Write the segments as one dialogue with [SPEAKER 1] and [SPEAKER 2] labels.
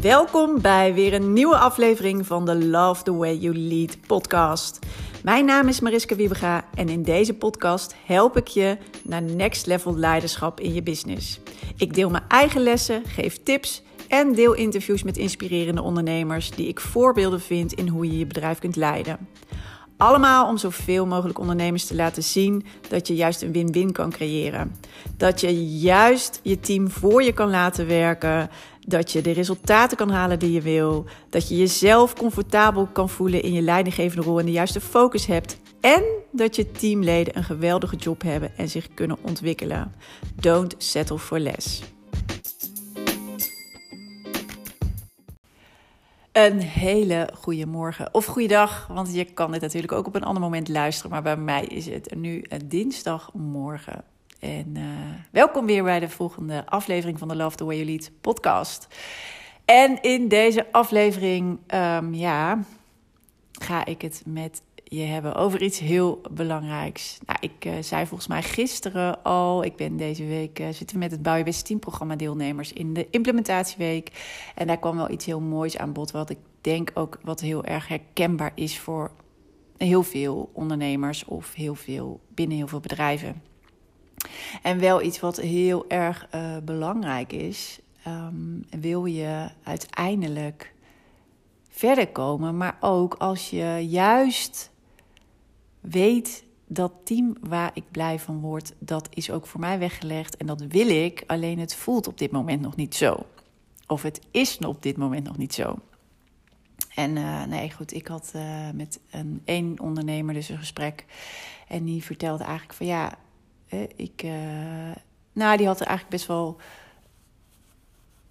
[SPEAKER 1] Welkom bij weer een nieuwe aflevering van de Love the Way You Lead podcast. Mijn naam is Mariska Wiebega en in deze podcast help ik je naar next level leiderschap in je business. Ik deel mijn eigen lessen, geef tips en deel interviews met inspirerende ondernemers die ik voorbeelden vind in hoe je je bedrijf kunt leiden. Allemaal om zoveel mogelijk ondernemers te laten zien dat je juist een win-win kan creëren. Dat je juist je team voor je kan laten werken. Dat je de resultaten kan halen die je wil. Dat je jezelf comfortabel kan voelen in je leidinggevende rol en de juiste focus hebt. En dat je teamleden een geweldige job hebben en zich kunnen ontwikkelen. Don't settle for less. Een hele goede morgen of goede dag, want je kan dit natuurlijk ook op een ander moment luisteren. Maar bij mij is het nu dinsdagmorgen. En uh, welkom weer bij de volgende aflevering van de Love the Way You Lead podcast. En in deze aflevering, um, ja, ga ik het met je hebben over iets heel belangrijks. Nou, ik uh, zei volgens mij gisteren al, ik ben deze week, uh, zitten met het Bouw je Beste Team programma deelnemers in de implementatieweek. En daar kwam wel iets heel moois aan bod, wat ik denk ook wat heel erg herkenbaar is voor heel veel ondernemers of heel veel, binnen heel veel bedrijven. En wel iets wat heel erg uh, belangrijk is. Um, wil je uiteindelijk verder komen, maar ook als je juist weet dat team waar ik blij van word, dat is ook voor mij weggelegd en dat wil ik. Alleen het voelt op dit moment nog niet zo. Of het is op dit moment nog niet zo. En uh, nee, goed, ik had uh, met een één ondernemer dus een gesprek. En die vertelde eigenlijk van ja, ik. Uh, nou, die had er eigenlijk best wel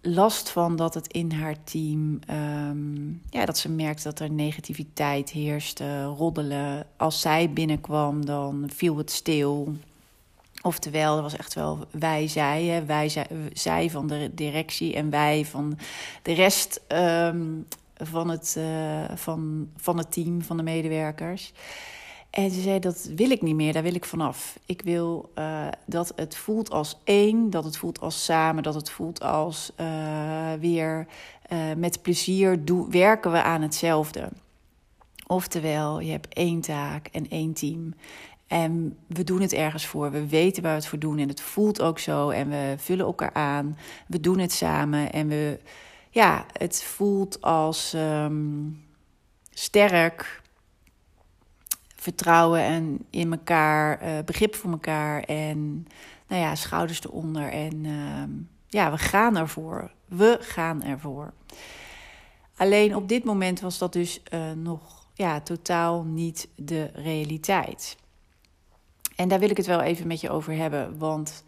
[SPEAKER 1] last van dat het in haar team, um, ja, dat ze merkte dat er negativiteit heerste, roddelen. Als zij binnenkwam, dan viel het stil. Oftewel, er was echt wel wij, zij, wij, zij, zij van de directie en wij van de rest um, van, het, uh, van, van het team, van de medewerkers. En ze zei, dat wil ik niet meer, daar wil ik vanaf. Ik wil uh, dat het voelt als één, dat het voelt als samen, dat het voelt als uh, weer uh, met plezier doen, werken we aan hetzelfde. Oftewel, je hebt één taak en één team. En we doen het ergens voor. We weten waar we het voor doen. En het voelt ook zo. En we vullen elkaar aan. We doen het samen. En we, ja, het voelt als um, sterk vertrouwen en in elkaar, uh, begrip voor elkaar en nou ja, schouders eronder. En uh, ja, we gaan ervoor. We gaan ervoor. Alleen op dit moment was dat dus uh, nog ja, totaal niet de realiteit. En daar wil ik het wel even met je over hebben, want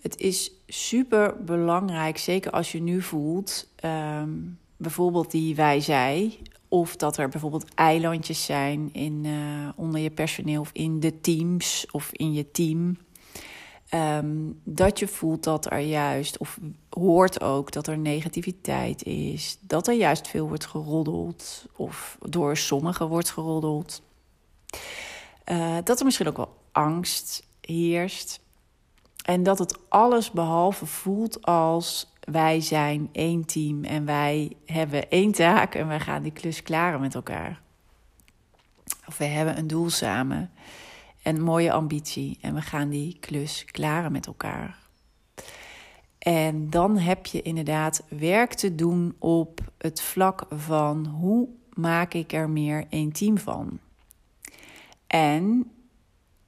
[SPEAKER 1] het is super belangrijk, zeker als je nu voelt, um, bijvoorbeeld die wij zij, of dat er bijvoorbeeld eilandjes zijn in, uh, onder je personeel of in de teams of in je team. Um, dat je voelt dat er juist, of hoort ook dat er negativiteit is. Dat er juist veel wordt geroddeld, of door sommigen wordt geroddeld. Uh, dat er misschien ook wel angst heerst. En dat het alles behalve voelt als wij zijn één team en wij hebben één taak en wij gaan die klus klaren met elkaar. Of we hebben een doel samen en mooie ambitie en we gaan die klus klaren met elkaar. En dan heb je inderdaad werk te doen op het vlak van hoe maak ik er meer één team van? En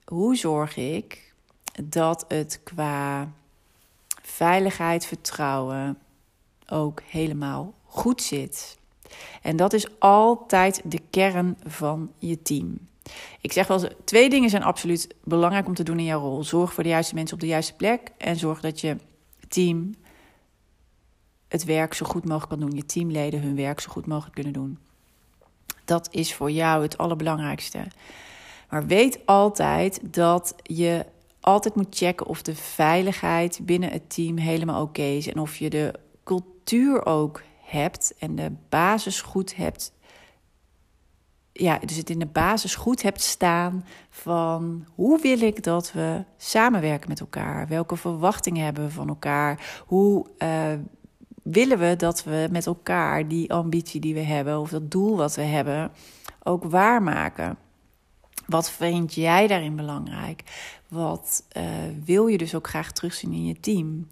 [SPEAKER 1] hoe zorg ik dat het qua veiligheid, vertrouwen ook helemaal goed zit. En dat is altijd de kern van je team. Ik zeg wel, twee dingen zijn absoluut belangrijk om te doen in jouw rol. Zorg voor de juiste mensen op de juiste plek en zorg dat je team het werk zo goed mogelijk kan doen. Je teamleden hun werk zo goed mogelijk kunnen doen. Dat is voor jou het allerbelangrijkste. Maar weet altijd dat je altijd moet checken of de veiligheid binnen het team helemaal oké is. En of je de cultuur ook hebt en de basis goed hebt. Ja, dus het in de basis goed hebt staan van hoe wil ik dat we samenwerken met elkaar? Welke verwachtingen hebben we van elkaar? Hoe uh, willen we dat we met elkaar die ambitie die we hebben, of dat doel wat we hebben, ook waarmaken? Wat vind jij daarin belangrijk? Wat uh, wil je dus ook graag terugzien in je team?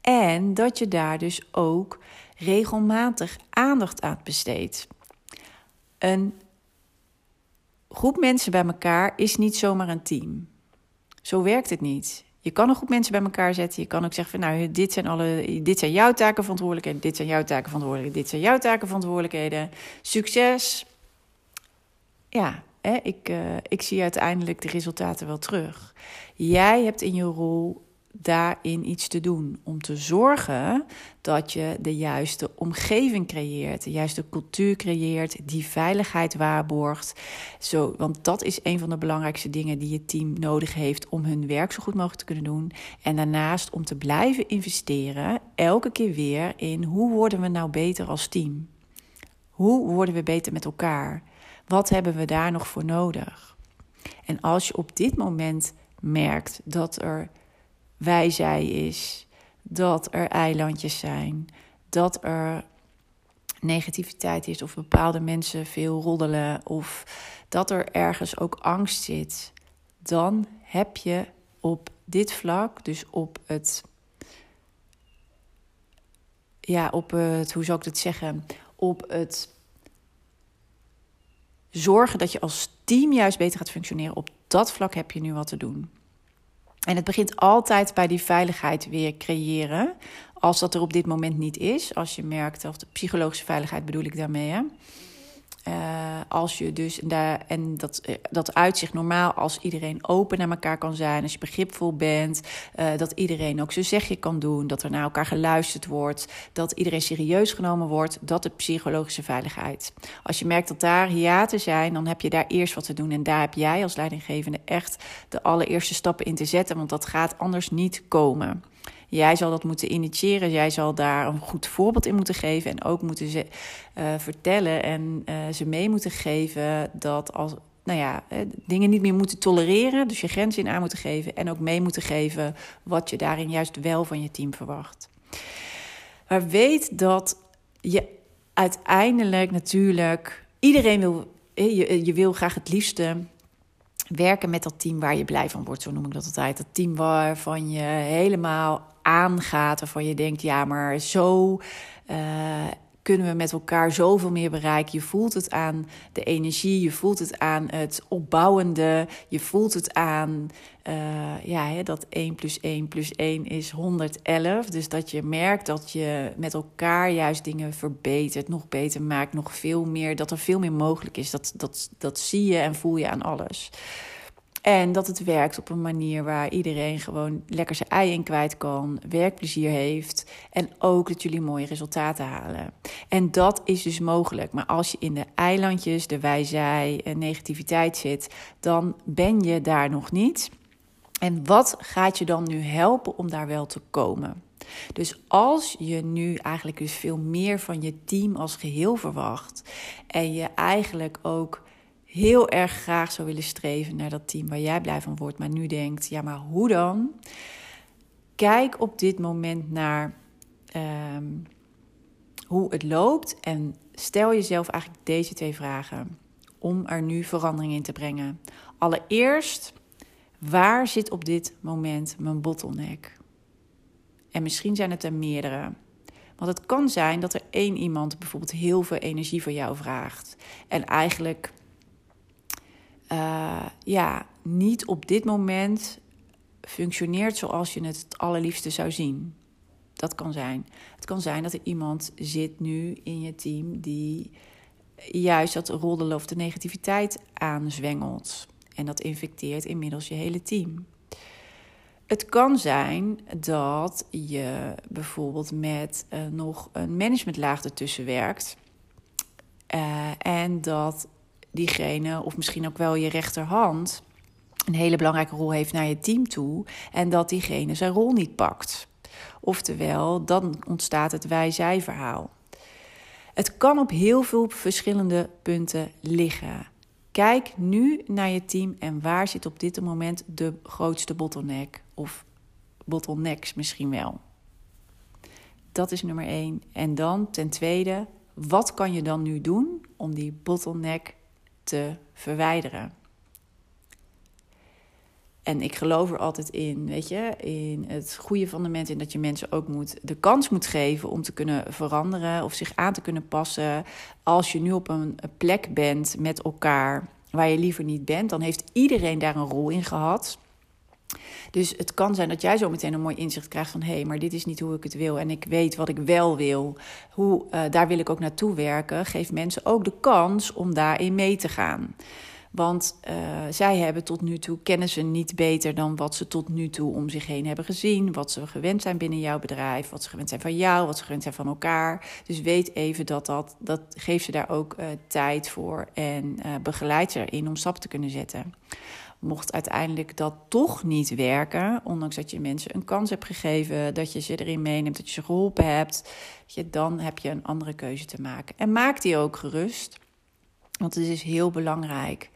[SPEAKER 1] En dat je daar dus ook regelmatig aandacht aan besteedt. Een groep mensen bij elkaar is niet zomaar een team. Zo werkt het niet. Je kan een groep mensen bij elkaar zetten. Je kan ook zeggen van nou, dit zijn, alle, dit zijn jouw taken verantwoordelijkheden, dit zijn jouw taken verantwoordelijkheden, dit zijn jouw taken verantwoordelijkheden. Succes. Ja, hè, ik, uh, ik zie uiteindelijk de resultaten wel terug. Jij hebt in je rol daarin iets te doen. Om te zorgen dat je de juiste omgeving creëert, de juiste cultuur creëert, die veiligheid waarborgt. Zo, want dat is een van de belangrijkste dingen die je team nodig heeft om hun werk zo goed mogelijk te kunnen doen. En daarnaast om te blijven investeren, elke keer weer in hoe worden we nou beter als team? Hoe worden we beter met elkaar? Wat hebben we daar nog voor nodig? En als je op dit moment merkt dat er wij-zij is, dat er eilandjes zijn, dat er negativiteit is of bepaalde mensen veel roddelen of dat er ergens ook angst zit, dan heb je op dit vlak, dus op het, ja, op het, hoe zou ik het zeggen, op het zorgen dat je als team juist beter gaat functioneren, op dat vlak heb je nu wat te doen. En het begint altijd bij die veiligheid weer creëren. Als dat er op dit moment niet is. Als je merkt, of de psychologische veiligheid bedoel ik daarmee. Hè? Uh, als je dus, daar, en dat, uh, dat uitzicht normaal als iedereen open naar elkaar kan zijn, als je begripvol bent, uh, dat iedereen ook zijn zegje kan doen, dat er naar elkaar geluisterd wordt, dat iedereen serieus genomen wordt, dat de psychologische veiligheid. Als je merkt dat daar hiaten zijn, dan heb je daar eerst wat te doen en daar heb jij als leidinggevende echt de allereerste stappen in te zetten, want dat gaat anders niet komen. Jij zal dat moeten initiëren. Jij zal daar een goed voorbeeld in moeten geven. En ook moeten ze uh, vertellen en uh, ze mee moeten geven dat als. Nou ja, eh, dingen niet meer moeten tolereren. Dus je grenzen in aan moeten geven. En ook mee moeten geven wat je daarin juist wel van je team verwacht. Maar weet dat je uiteindelijk natuurlijk. Iedereen wil. Je, je wil graag het liefste werken met dat team waar je blij van wordt, zo noem ik dat altijd. Dat team waarvan je helemaal aangaat, waarvan je denkt, ja, maar zo uh, kunnen we met elkaar zoveel meer bereiken. Je voelt het aan de energie, je voelt het aan het opbouwende, je voelt het aan uh, ja, hè, dat 1 plus 1 plus 1 is 111. Dus dat je merkt dat je met elkaar juist dingen verbetert, nog beter maakt, nog veel meer, dat er veel meer mogelijk is. Dat, dat, dat zie je en voel je aan alles. En dat het werkt op een manier waar iedereen gewoon lekker zijn ei in kwijt kan, werkplezier heeft en ook dat jullie mooie resultaten halen. En dat is dus mogelijk. Maar als je in de eilandjes, de wijzij en negativiteit zit, dan ben je daar nog niet. En wat gaat je dan nu helpen om daar wel te komen? Dus als je nu eigenlijk dus veel meer van je team als geheel verwacht en je eigenlijk ook heel erg graag zou willen streven naar dat team waar jij blij van wordt, maar nu denkt: ja, maar hoe dan? Kijk op dit moment naar um, hoe het loopt en stel jezelf eigenlijk deze twee vragen om er nu verandering in te brengen. Allereerst, waar zit op dit moment mijn bottleneck? En misschien zijn het er meerdere. Want het kan zijn dat er één iemand bijvoorbeeld heel veel energie voor jou vraagt. En eigenlijk uh, ja, niet op dit moment functioneert zoals je het het allerliefste zou zien. Dat kan zijn. Het kan zijn dat er iemand zit nu in je team die juist dat roddelen of de negativiteit aanzwengelt. En dat infecteert inmiddels je hele team. Het kan zijn dat je bijvoorbeeld met uh, nog een managementlaag ertussen werkt. Uh, en dat diegene, of misschien ook wel je rechterhand, een hele belangrijke rol heeft naar je team toe en dat diegene zijn rol niet pakt. Oftewel, dan ontstaat het wij-zij-verhaal. Het kan op heel veel verschillende punten liggen. Kijk nu naar je team en waar zit op dit moment de grootste bottleneck of bottlenecks misschien wel. Dat is nummer één. En dan ten tweede, wat kan je dan nu doen om die bottleneck te verwijderen? En ik geloof er altijd in, weet je, in het goede van de mensen. Dat je mensen ook moet, de kans moet geven om te kunnen veranderen of zich aan te kunnen passen. Als je nu op een plek bent met elkaar waar je liever niet bent, dan heeft iedereen daar een rol in gehad. Dus het kan zijn dat jij zo meteen een mooi inzicht krijgt van hé, hey, maar dit is niet hoe ik het wil en ik weet wat ik wel wil. Hoe, uh, daar wil ik ook naartoe werken. Geef mensen ook de kans om daarin mee te gaan. Want uh, zij hebben tot nu toe, kennen ze niet beter dan wat ze tot nu toe om zich heen hebben gezien. Wat ze gewend zijn binnen jouw bedrijf, wat ze gewend zijn van jou, wat ze gewend zijn van elkaar. Dus weet even dat dat, dat geeft ze daar ook uh, tijd voor en begeleid ze erin om stap te kunnen zetten. Mocht uiteindelijk dat toch niet werken, ondanks dat je mensen een kans hebt gegeven, dat je ze erin meeneemt, dat je ze geholpen hebt, je, dan heb je een andere keuze te maken. En maak die ook gerust. Want het is heel belangrijk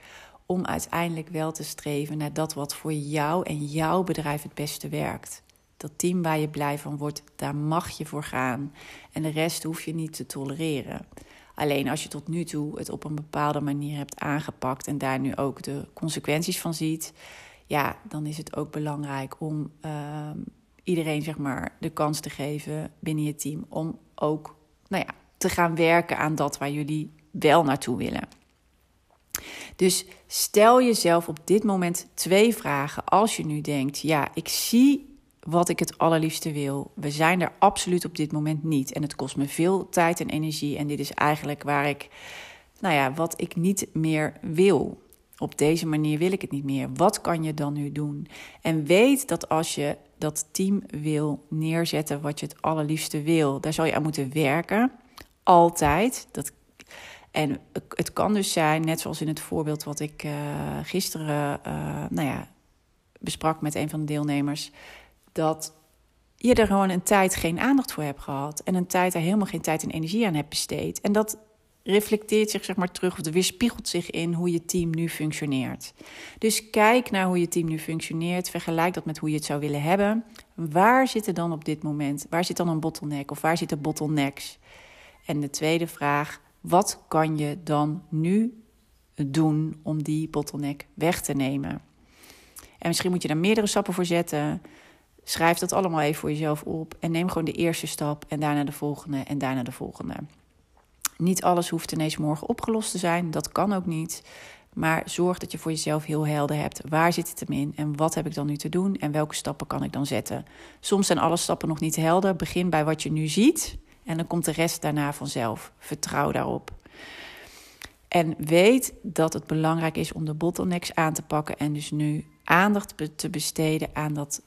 [SPEAKER 1] om uiteindelijk wel te streven naar dat wat voor jou en jouw bedrijf het beste werkt. Dat team waar je blij van wordt, daar mag je voor gaan. En de rest hoef je niet te tolereren. Alleen als je tot nu toe het op een bepaalde manier hebt aangepakt en daar nu ook de consequenties van ziet, ja, dan is het ook belangrijk om uh, iedereen zeg maar de kans te geven binnen je team om ook nou ja, te gaan werken aan dat waar jullie wel naartoe willen. Dus stel jezelf op dit moment twee vragen. Als je nu denkt: ja, ik zie wat ik het allerliefste wil. We zijn er absoluut op dit moment niet. En het kost me veel tijd en energie. En dit is eigenlijk waar ik, nou ja, wat ik niet meer wil. Op deze manier wil ik het niet meer. Wat kan je dan nu doen? En weet dat als je dat team wil neerzetten wat je het allerliefste wil, daar zal je aan moeten werken. Altijd. Dat en het kan dus zijn, net zoals in het voorbeeld wat ik uh, gisteren uh, nou ja, besprak met een van de deelnemers, dat je er gewoon een tijd geen aandacht voor hebt gehad. En een tijd er helemaal geen tijd en energie aan hebt besteed. En dat reflecteert zich zeg maar terug, of weerspiegelt zich in hoe je team nu functioneert. Dus kijk naar hoe je team nu functioneert. Vergelijk dat met hoe je het zou willen hebben. Waar zit er dan op dit moment? Waar zit dan een bottleneck? Of waar zitten bottlenecks? En de tweede vraag wat kan je dan nu doen om die bottleneck weg te nemen? En misschien moet je daar meerdere stappen voor zetten. Schrijf dat allemaal even voor jezelf op en neem gewoon de eerste stap en daarna de volgende en daarna de volgende. Niet alles hoeft ineens morgen opgelost te zijn, dat kan ook niet. Maar zorg dat je voor jezelf heel helder hebt. Waar zit het hem in en wat heb ik dan nu te doen en welke stappen kan ik dan zetten? Soms zijn alle stappen nog niet helder. Begin bij wat je nu ziet en dan komt de rest daarna vanzelf. Vertrouw daarop. En weet dat het belangrijk is om de bottlenecks aan te pakken en dus nu aandacht te besteden aan dat,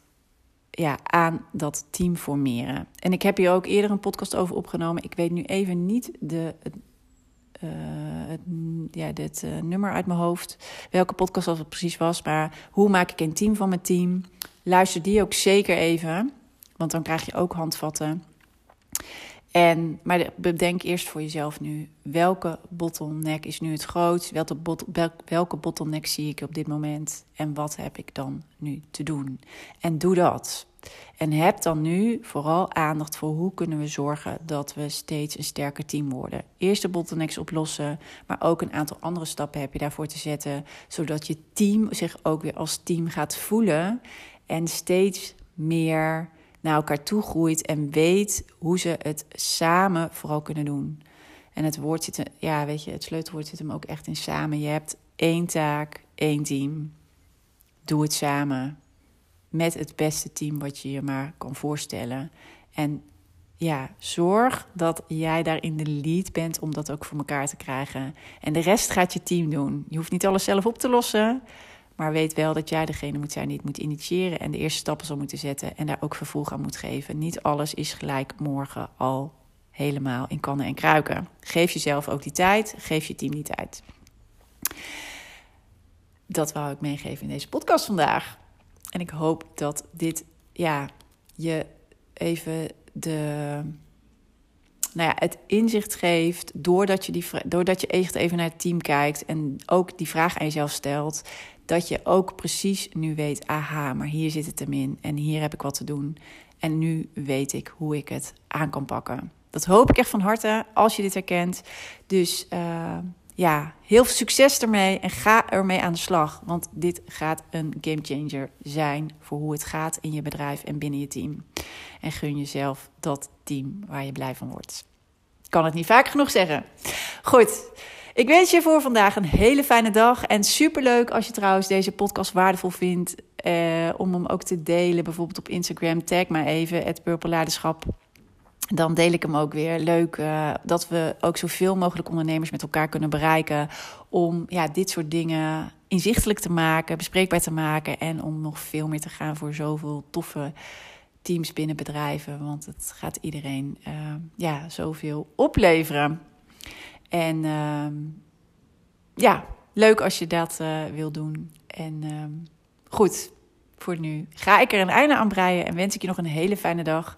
[SPEAKER 1] ja, aan dat team formeren. En ik heb hier ook eerder een podcast over opgenomen. Ik weet nu even niet de, uh, het, ja, dit uh, nummer uit mijn hoofd, welke podcast dat precies was. Maar hoe maak ik een team van mijn team? Luister die ook zeker even, want dan krijg je ook handvatten. En, maar bedenk eerst voor jezelf nu, welke bottleneck is nu het grootst? Welke, welke bottleneck zie ik op dit moment? En wat heb ik dan nu te doen? En doe dat. En heb dan nu vooral aandacht voor hoe kunnen we zorgen dat we steeds een sterker team worden. Eerst de bottlenecks oplossen, maar ook een aantal andere stappen heb je daarvoor te zetten, zodat je team zich ook weer als team gaat voelen en steeds meer naar elkaar toe groeit en weet hoe ze het samen vooral kunnen doen. En het woord zit, ja, weet je, het sleutelwoord zit hem ook echt in samen. Je hebt één taak, één team. Doe het samen met het beste team wat je je maar kan voorstellen. En ja, zorg dat jij daar in de lead bent om dat ook voor elkaar te krijgen. En de rest gaat je team doen. Je hoeft niet alles zelf op te lossen. Maar weet wel dat jij degene moet zijn die het moet initiëren en de eerste stappen zal moeten zetten en daar ook vervolg aan moet geven. Niet alles is gelijk morgen al helemaal in kannen en kruiken. Geef jezelf ook die tijd, geef je team die tijd. Dat wou ik meegeven in deze podcast vandaag. En ik hoop dat dit ja, je even de nou ja, het inzicht geeft doordat je, die, doordat je echt even naar het team kijkt en ook die vraag aan jezelf stelt. dat je ook precies nu weet: aha, maar hier zit het hem in en hier heb ik wat te doen. En nu weet ik hoe ik het aan kan pakken. Dat hoop ik echt van harte als je dit herkent. Dus uh, ja, heel veel succes ermee en ga ermee aan de slag. Want dit gaat een gamechanger zijn voor hoe het gaat in je bedrijf en binnen je team. En gun jezelf dat team waar je blij van wordt. Kan het niet vaak genoeg zeggen. Goed. Ik wens je voor vandaag een hele fijne dag. En superleuk als je trouwens deze podcast waardevol vindt. Eh, om hem ook te delen. Bijvoorbeeld op Instagram. Tag mij even, het dan deel ik hem ook weer. Leuk uh, dat we ook zoveel mogelijk ondernemers met elkaar kunnen bereiken. Om ja, dit soort dingen inzichtelijk te maken, bespreekbaar te maken. En om nog veel meer te gaan voor zoveel toffe teams binnen bedrijven. Want het gaat iedereen uh, ja, zoveel opleveren. En uh, ja, leuk als je dat uh, wil doen. En ehm, goed, voor nu ga ik er een einde aan breien. En wens ik je nog een hele fijne dag.